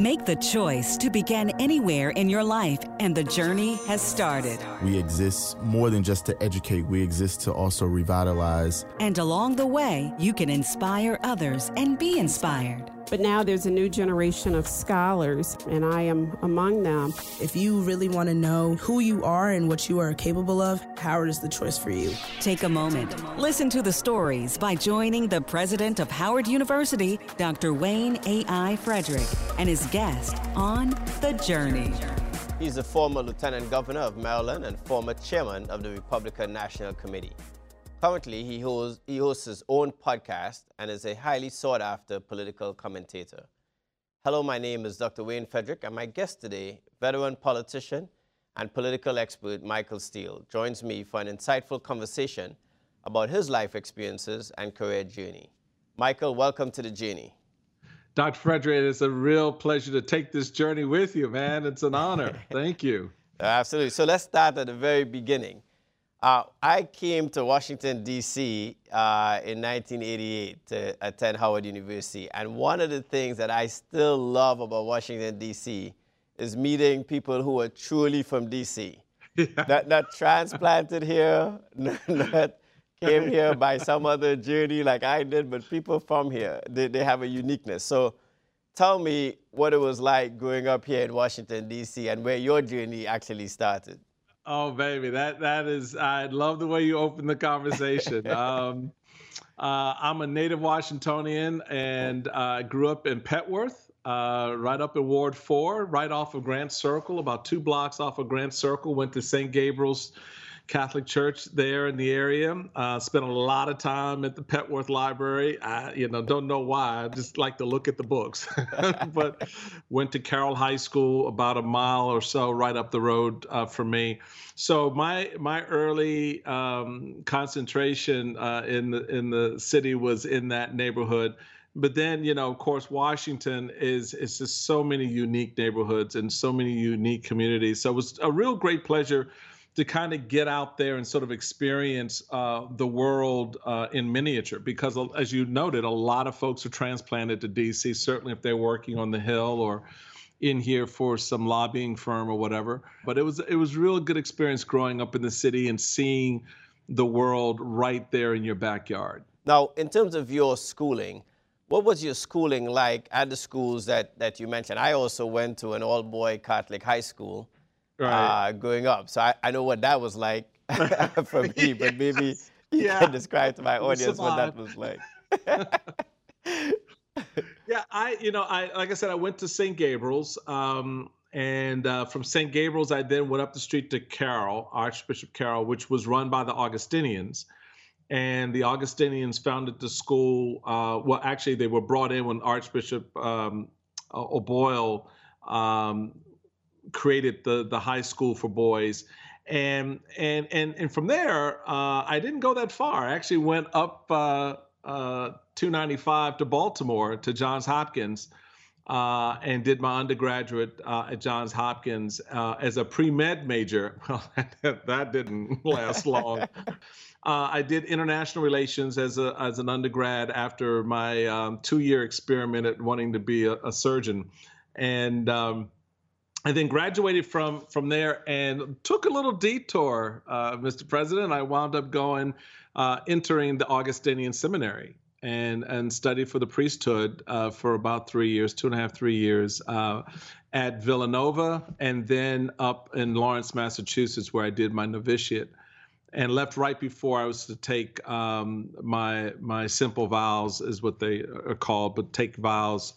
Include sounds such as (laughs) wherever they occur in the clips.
Make the choice to begin anywhere in your life, and the journey has started. We exist more than just to educate, we exist to also revitalize. And along the way, you can inspire others and be inspired. But now there's a new generation of scholars, and I am among them. If you really want to know who you are and what you are capable of, Howard is the choice for you. Take a moment. Listen to the stories by joining the president of Howard University, Dr. Wayne A.I. Frederick, and his guest on The Journey. He's a former lieutenant governor of Maryland and former chairman of the Republican National Committee. Currently, he hosts, he hosts his own podcast and is a highly sought after political commentator. Hello, my name is Dr. Wayne Frederick, and my guest today, veteran politician and political expert Michael Steele, joins me for an insightful conversation about his life experiences and career journey. Michael, welcome to the journey. Dr. Frederick, it's a real pleasure to take this journey with you, man. It's an honor. (laughs) Thank you. Absolutely. So let's start at the very beginning. Uh, I came to Washington, D.C. Uh, in 1988 to attend Howard University. And one of the things that I still love about Washington, D.C. is meeting people who are truly from D.C. (laughs) Yeah. Not, not transplanted here, (laughs) not came here by some (laughs) other journey like I did, but people from here, they, they have a uniqueness. So tell me what it was like growing up here in Washington, D.C. and where your journey actually started. Oh, baby, that that is. I love the way you open the conversation. (laughs) um, uh, I'm a native Washingtonian and I uh, grew up in Petworth, uh, right up in Ward Four, right off of Grant Circle, about two blocks off of Grant Circle. Went to St. Gabriel's Catholic Church there in the area. Uh, spent a lot of time at the Petworth Library. I, you know, don't know why. I just like to look at the books. (laughs) but went to Carroll High School, about a mile or so right up the road uh, from me. So my my early um, concentration uh, in the in the city was in that neighborhood but then you know of course washington is is just so many unique neighborhoods and so many unique communities so it was a real great pleasure to kind of get out there and sort of experience uh, the world uh, in miniature. Because uh, as you noted, a lot of folks are transplanted to DC, certainly if they're working on the Hill or in here for some lobbying firm or whatever. But it was it was real good experience growing up in the city and seeing the world right there in your backyard. Now, in terms of your schooling, what was your schooling like at the schools that, that you mentioned? I also went to an all-boy Catholic high school right. uh, growing up. So I, I know what that was like (laughs) (laughs) for me, but maybe (laughs) you yeah. can describe to my audience what that was like. yeah, I, you know, I like I said, I went to St. Gabriel's, um, and uh, from St. Gabriel's, I then went up the street to Carroll, Archbishop Carroll, which was run by the Augustinians. And the Augustinians founded the school. Uh, well, actually, they were brought in when Archbishop um, O'Boyle um, created the the high school for boys and and and and from there uh, I didn't go that far. I actually went up uh, uh, 295 to Baltimore to Johns Hopkins uh, and did my undergraduate uh, at Johns Hopkins uh, as a pre med major. (laughs) Well, that, that didn't (laughs) last long. (laughs) I did international relations as a as an undergrad after my um, two year experiment at wanting to be a, a surgeon, and um, I then graduated from from there and took a little detour, uh, Mr. President. I wound up going, uh, entering the Augustinian Seminary and and studied for the priesthood uh, for about three years, two and a half, three years uh, at Villanova, and then up in Lawrence, Massachusetts, where I did my novitiate, and left right before I was to take um, my my simple vows, is what they are called, but take vows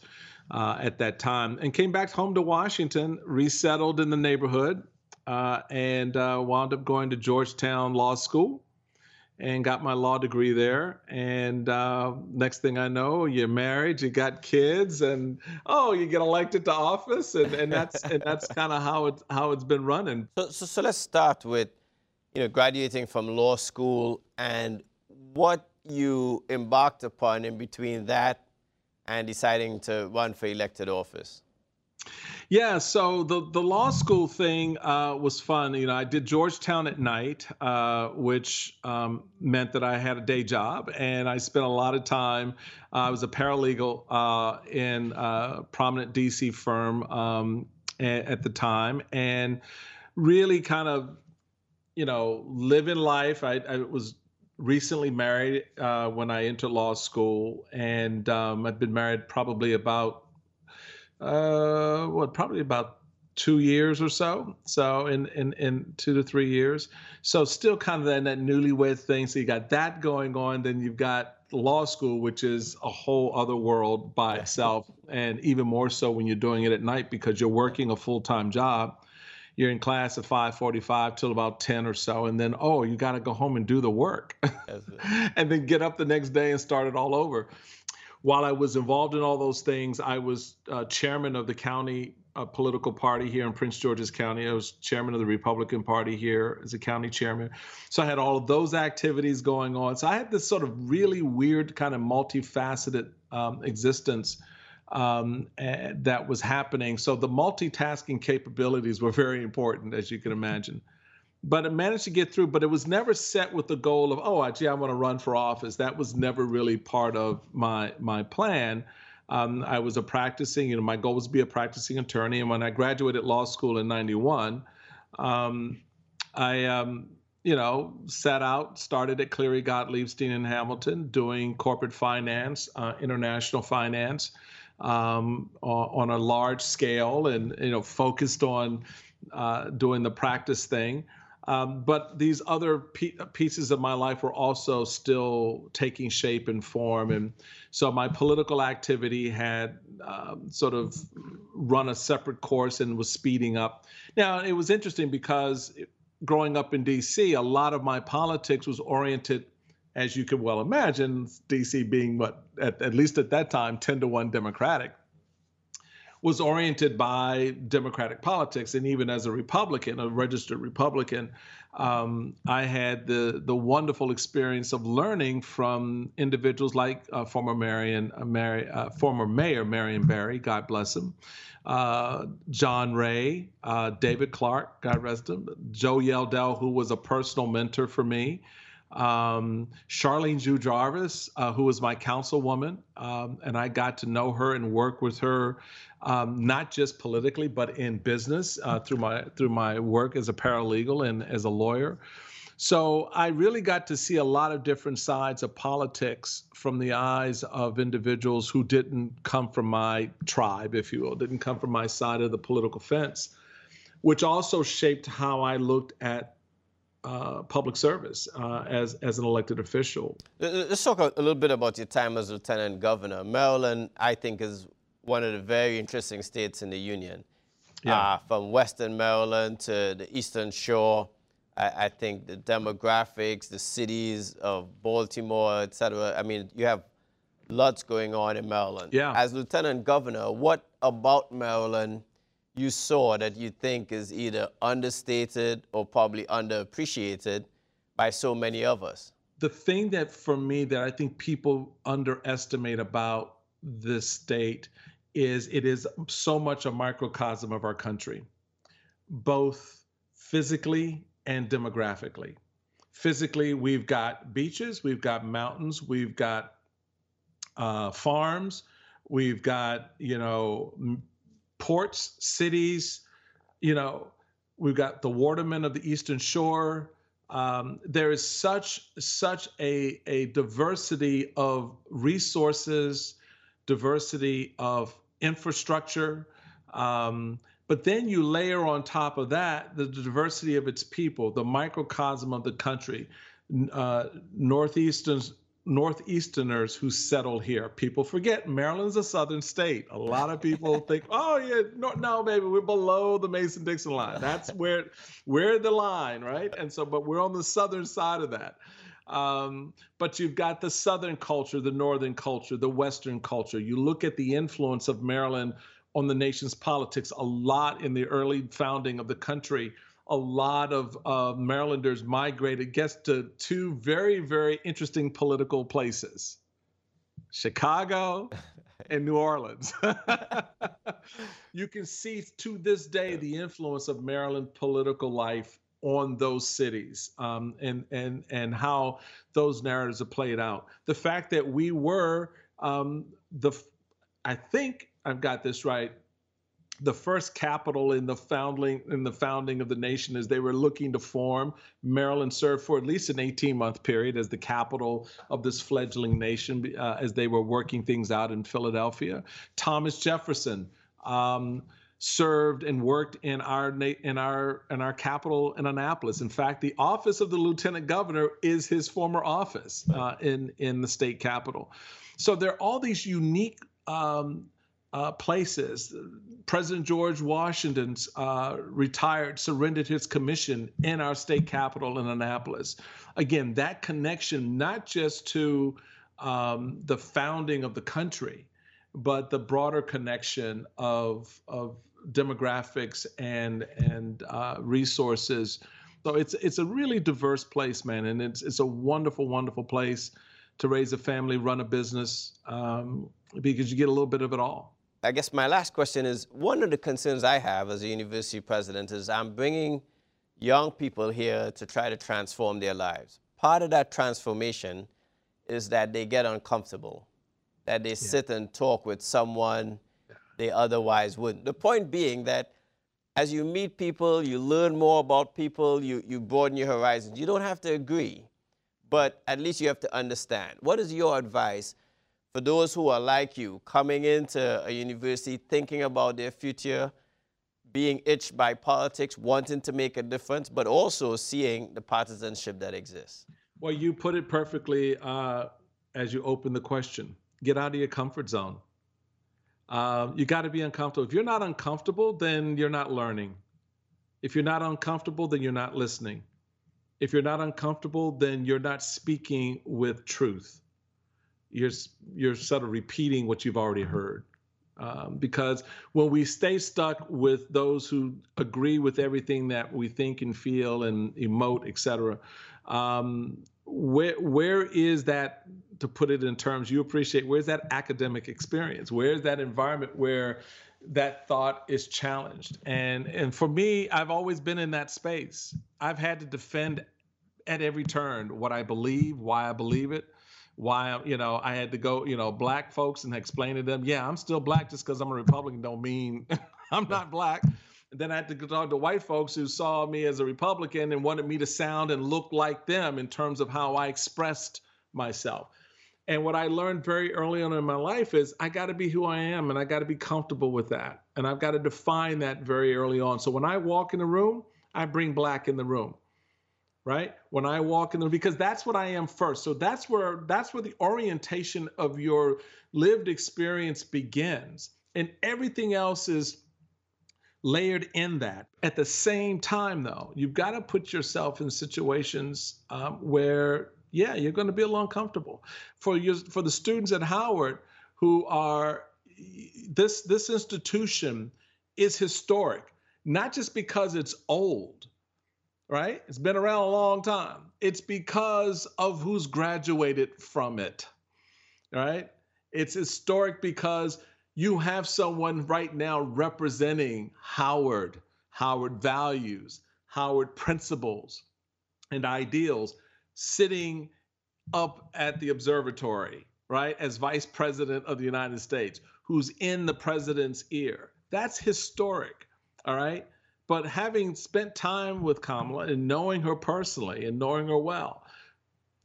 uh, at that time, and came back home to Washington, resettled in the neighborhood, uh, and uh, wound up going to Georgetown Law School and got my law degree there. And uh, next thing I know, you're married, you got kids, and oh, you get elected to office, and, and that's and that's (laughs) kind of how it how it's been running. So, so so let's start with, you know, graduating from law school and what you embarked upon in between that and deciding to run for elected office? Yeah, so the the law school thing uh, was fun. You know, I did Georgetown at night, uh, which um, meant that I had a day job, and I spent a lot of time. Uh, I was a paralegal uh, in a prominent DC firm um, at the time, and really kind of, you know, living life. I, I was recently married uh, when I entered law school, and um, I've been married probably about uh, what probably about two years or so. So in in in two to three years. So still kind of that, that newlywed thing. So you got that going on. Then you've got law school, which is a whole other world by itself, and even more so when you're doing it at night because you're working a full time job. You're in class at 5:45 till about 10 or so, and then oh, you got to go home and do the work, (laughs) and then get up the next day and start it all over while I was involved in all those things, I was uh, chairman of the county uh, political party here in Prince George's County. I was chairman of the Republican Party here as a county chairman. So I had all of those activities going on. So I had this sort of really weird, kind of multifaceted um, existence um, that was happening. So the multitasking capabilities were very important, as you can imagine but it managed to get through. But it was never set with the goal of, oh, gee, I want to run for office. That was never really part of my my plan. Um, I was a practicing, you know, my goal was to be a practicing attorney. And when I graduated law school in '91, um, I, um, you know, set out, started at Cleary Gottlieb Steen and Hamilton, doing corporate finance, uh, international finance. Um, on a large scale and you know focused on uh, doing the practice thing um, but these other pieces of my life were also still taking shape and form. And so my political activity had um, sort of run a separate course and was speeding up. Now, it was interesting because growing up in DC, a lot of my politics was oriented, as you can well imagine, DC being what, at, at least at that time, 10 to 1 Democratic was oriented by Democratic politics. And even as a Republican, a registered Republican, um, I had the the wonderful experience of learning from individuals like uh, former Marion, uh, Mary, uh, former Mayor Marion Barry, God bless him, uh, John Ray, uh, David Clarke, God rest him, Joe Yeldell, who was a personal mentor for me um, Charlene Ju Jarvis, uh, who was my councilwoman, um, and I got to know her and work with her, um, not just politically but in business uh, through my through my work as a paralegal and as a lawyer. So I really got to see a lot of different sides of politics from the eyes of individuals who didn't come from my tribe, if you will, didn't come from my side of the political fence, which also shaped how I looked at uh, public service uh, as, as an elected official. Let's talk a little bit about your time as lieutenant governor. Maryland, I think, is one of the very interesting states in the union. Yeah. Uh, from Western Maryland to the Eastern Shore, I, I, think the demographics, the cities of Baltimore, et cetera, I mean, you have lots going on in Maryland. Yeah. As lieutenant governor, what about Maryland you saw that you think is either understated or probably underappreciated by so many of us? The thing that for me that I think people underestimate about this state is it is so much a microcosm of our country, both physically and demographically. Physically, we've got beaches, we've got mountains, we've got uh, farms, we've got you know ports, cities. You know, we've got the watermen of the Eastern Shore. Um, there is such such a a diversity of resources, diversity of infrastructure. Um, but then you layer on top of that the diversity of its people, the microcosm of the country. Uh, northeastern Northeasterners who settle here. People forget Maryland's a southern state. A lot of people (laughs) think, oh yeah, no, no, baby, we're below the Mason-Dixon line. That's where we're the line, right? And so, but we're on the southern side of that. Um, but you've got the southern culture, the northern culture, the western culture. You look at the influence of Maryland on the nation's politics a lot in the early founding of the country a lot of uh, Marylanders migrated, guess, to two very, very interesting political places Chicago (laughs) and New Orleans. (laughs) you can see to this day the influence of Maryland political life on those cities um, and and and how those narratives are played out. The fact that we were um, the, I think I've got this right. The first capital in the founding in the founding of the nation, as they were looking to form, Maryland served for at least an 18-month period as the capital of this fledgling nation, uh, as they were working things out in Philadelphia. Thomas Jefferson. Um, served and worked in our in our in our capital in Annapolis. In fact, the office of the lieutenant governor is his former office uh, in in the state capital. So there are all these unique um, uh, places. President George Washington's uh, retired, surrendered his commission in our state capital in Annapolis. Again, that connection not just to um, the founding of the country, but the broader connection of of demographics and and uh, resources. So it's it's a really diverse place, man, and it's it's a wonderful, wonderful place to raise a family, run a business, um, because you get a little bit of it all. I guess my last question is one of the concerns I have as a university president is I'm bringing young people here to try to transform their lives. Part of that transformation is that they get uncomfortable, that they yeah. sit and talk with someone they otherwise wouldn't. The point being that as you meet people, you learn more about people, you, you broaden your horizons. You don't have to agree, but at least you have to understand. What is your advice for those who are like you, coming into a university, thinking about their future, being itched by politics, wanting to make a difference, but also seeing the partisanship that exists? Well, you put it perfectly uh, as you open the question. Get out of your comfort zone. Um, you got to be uncomfortable. If you're not uncomfortable, then you're not learning. If you're not uncomfortable, then you're not listening. If you're not uncomfortable, then you're not speaking with truth. You're you're sort of repeating what you've already heard. Um, because when we stay stuck with those who agree with everything that we think and feel and emote, et cetera, um, where where is that to put it in terms you appreciate where's that academic experience? Where's that environment where that thought is challenged? And and for me i've always been in that space. I've had to defend at every turn what i believe why i believe it why you know i had to go you know black folks and explain to them yeah i'm still black just because i'm a republican don't mean (laughs) i'm not black and then I had to go talk to white folks who saw me as a Republican and wanted me to sound and look like them in terms of how I expressed myself. And what I learned very early on in my life is I got to be who I am and I got to be comfortable with that. And I've got to define that very early on. So when I walk in the room, I bring black in the room. Right? When I walk in the because that's what I am first. So that's where that's where the orientation of your lived experience begins. And everything else is layered in that. At the same time, though, you've got to put yourself in situations um, where, yeah, you're going to be a little uncomfortable. For you, for the students at Howard who are this this institution is historic, not just because it's old, right? It's been around a long time. It's because of who's graduated from it, right? It's historic because you have someone right now representing Howard, Howard values, Howard principles, and ideals sitting up at the observatory, right, as vice president of the United States, who's in the president's ear. That's historic, all right? But having spent time with Kamala and knowing her personally and knowing her well,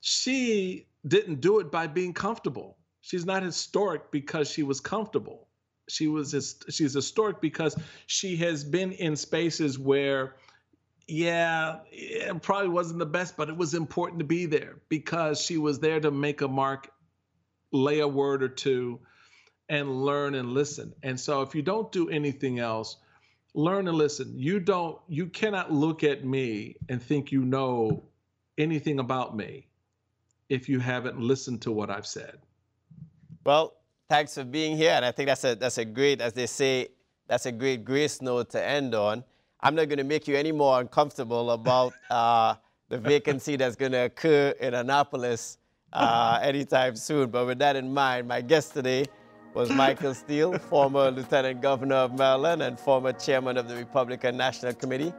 she didn't do it by being comfortable. She's not historic because she was comfortable. She was she's historic because she has been in spaces where yeah, it probably wasn't the best, but it was important to be there because she was there to make a mark, lay a word or two, and learn and listen. And so if you don't do anything else, learn and listen. You don't you cannot look at me and think you know anything about me if you haven't listened to what I've said. Well, thanks for being here. And I think that's a, that's a great, as they say, that's a great grace note to end on. I'm not going to make you any more uncomfortable about (laughs) uh, the vacancy that's going to occur in Annapolis uh, anytime soon. But with that in mind, my guest today was Michael Steele, former Lieutenant Governor of Maryland and former Chairman of the Republican National Committee.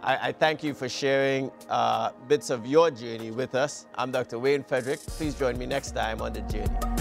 I, I thank you for sharing uh, bits of your journey with us. I'm Dr. Wayne Frederick. Please join me next time on The Journey.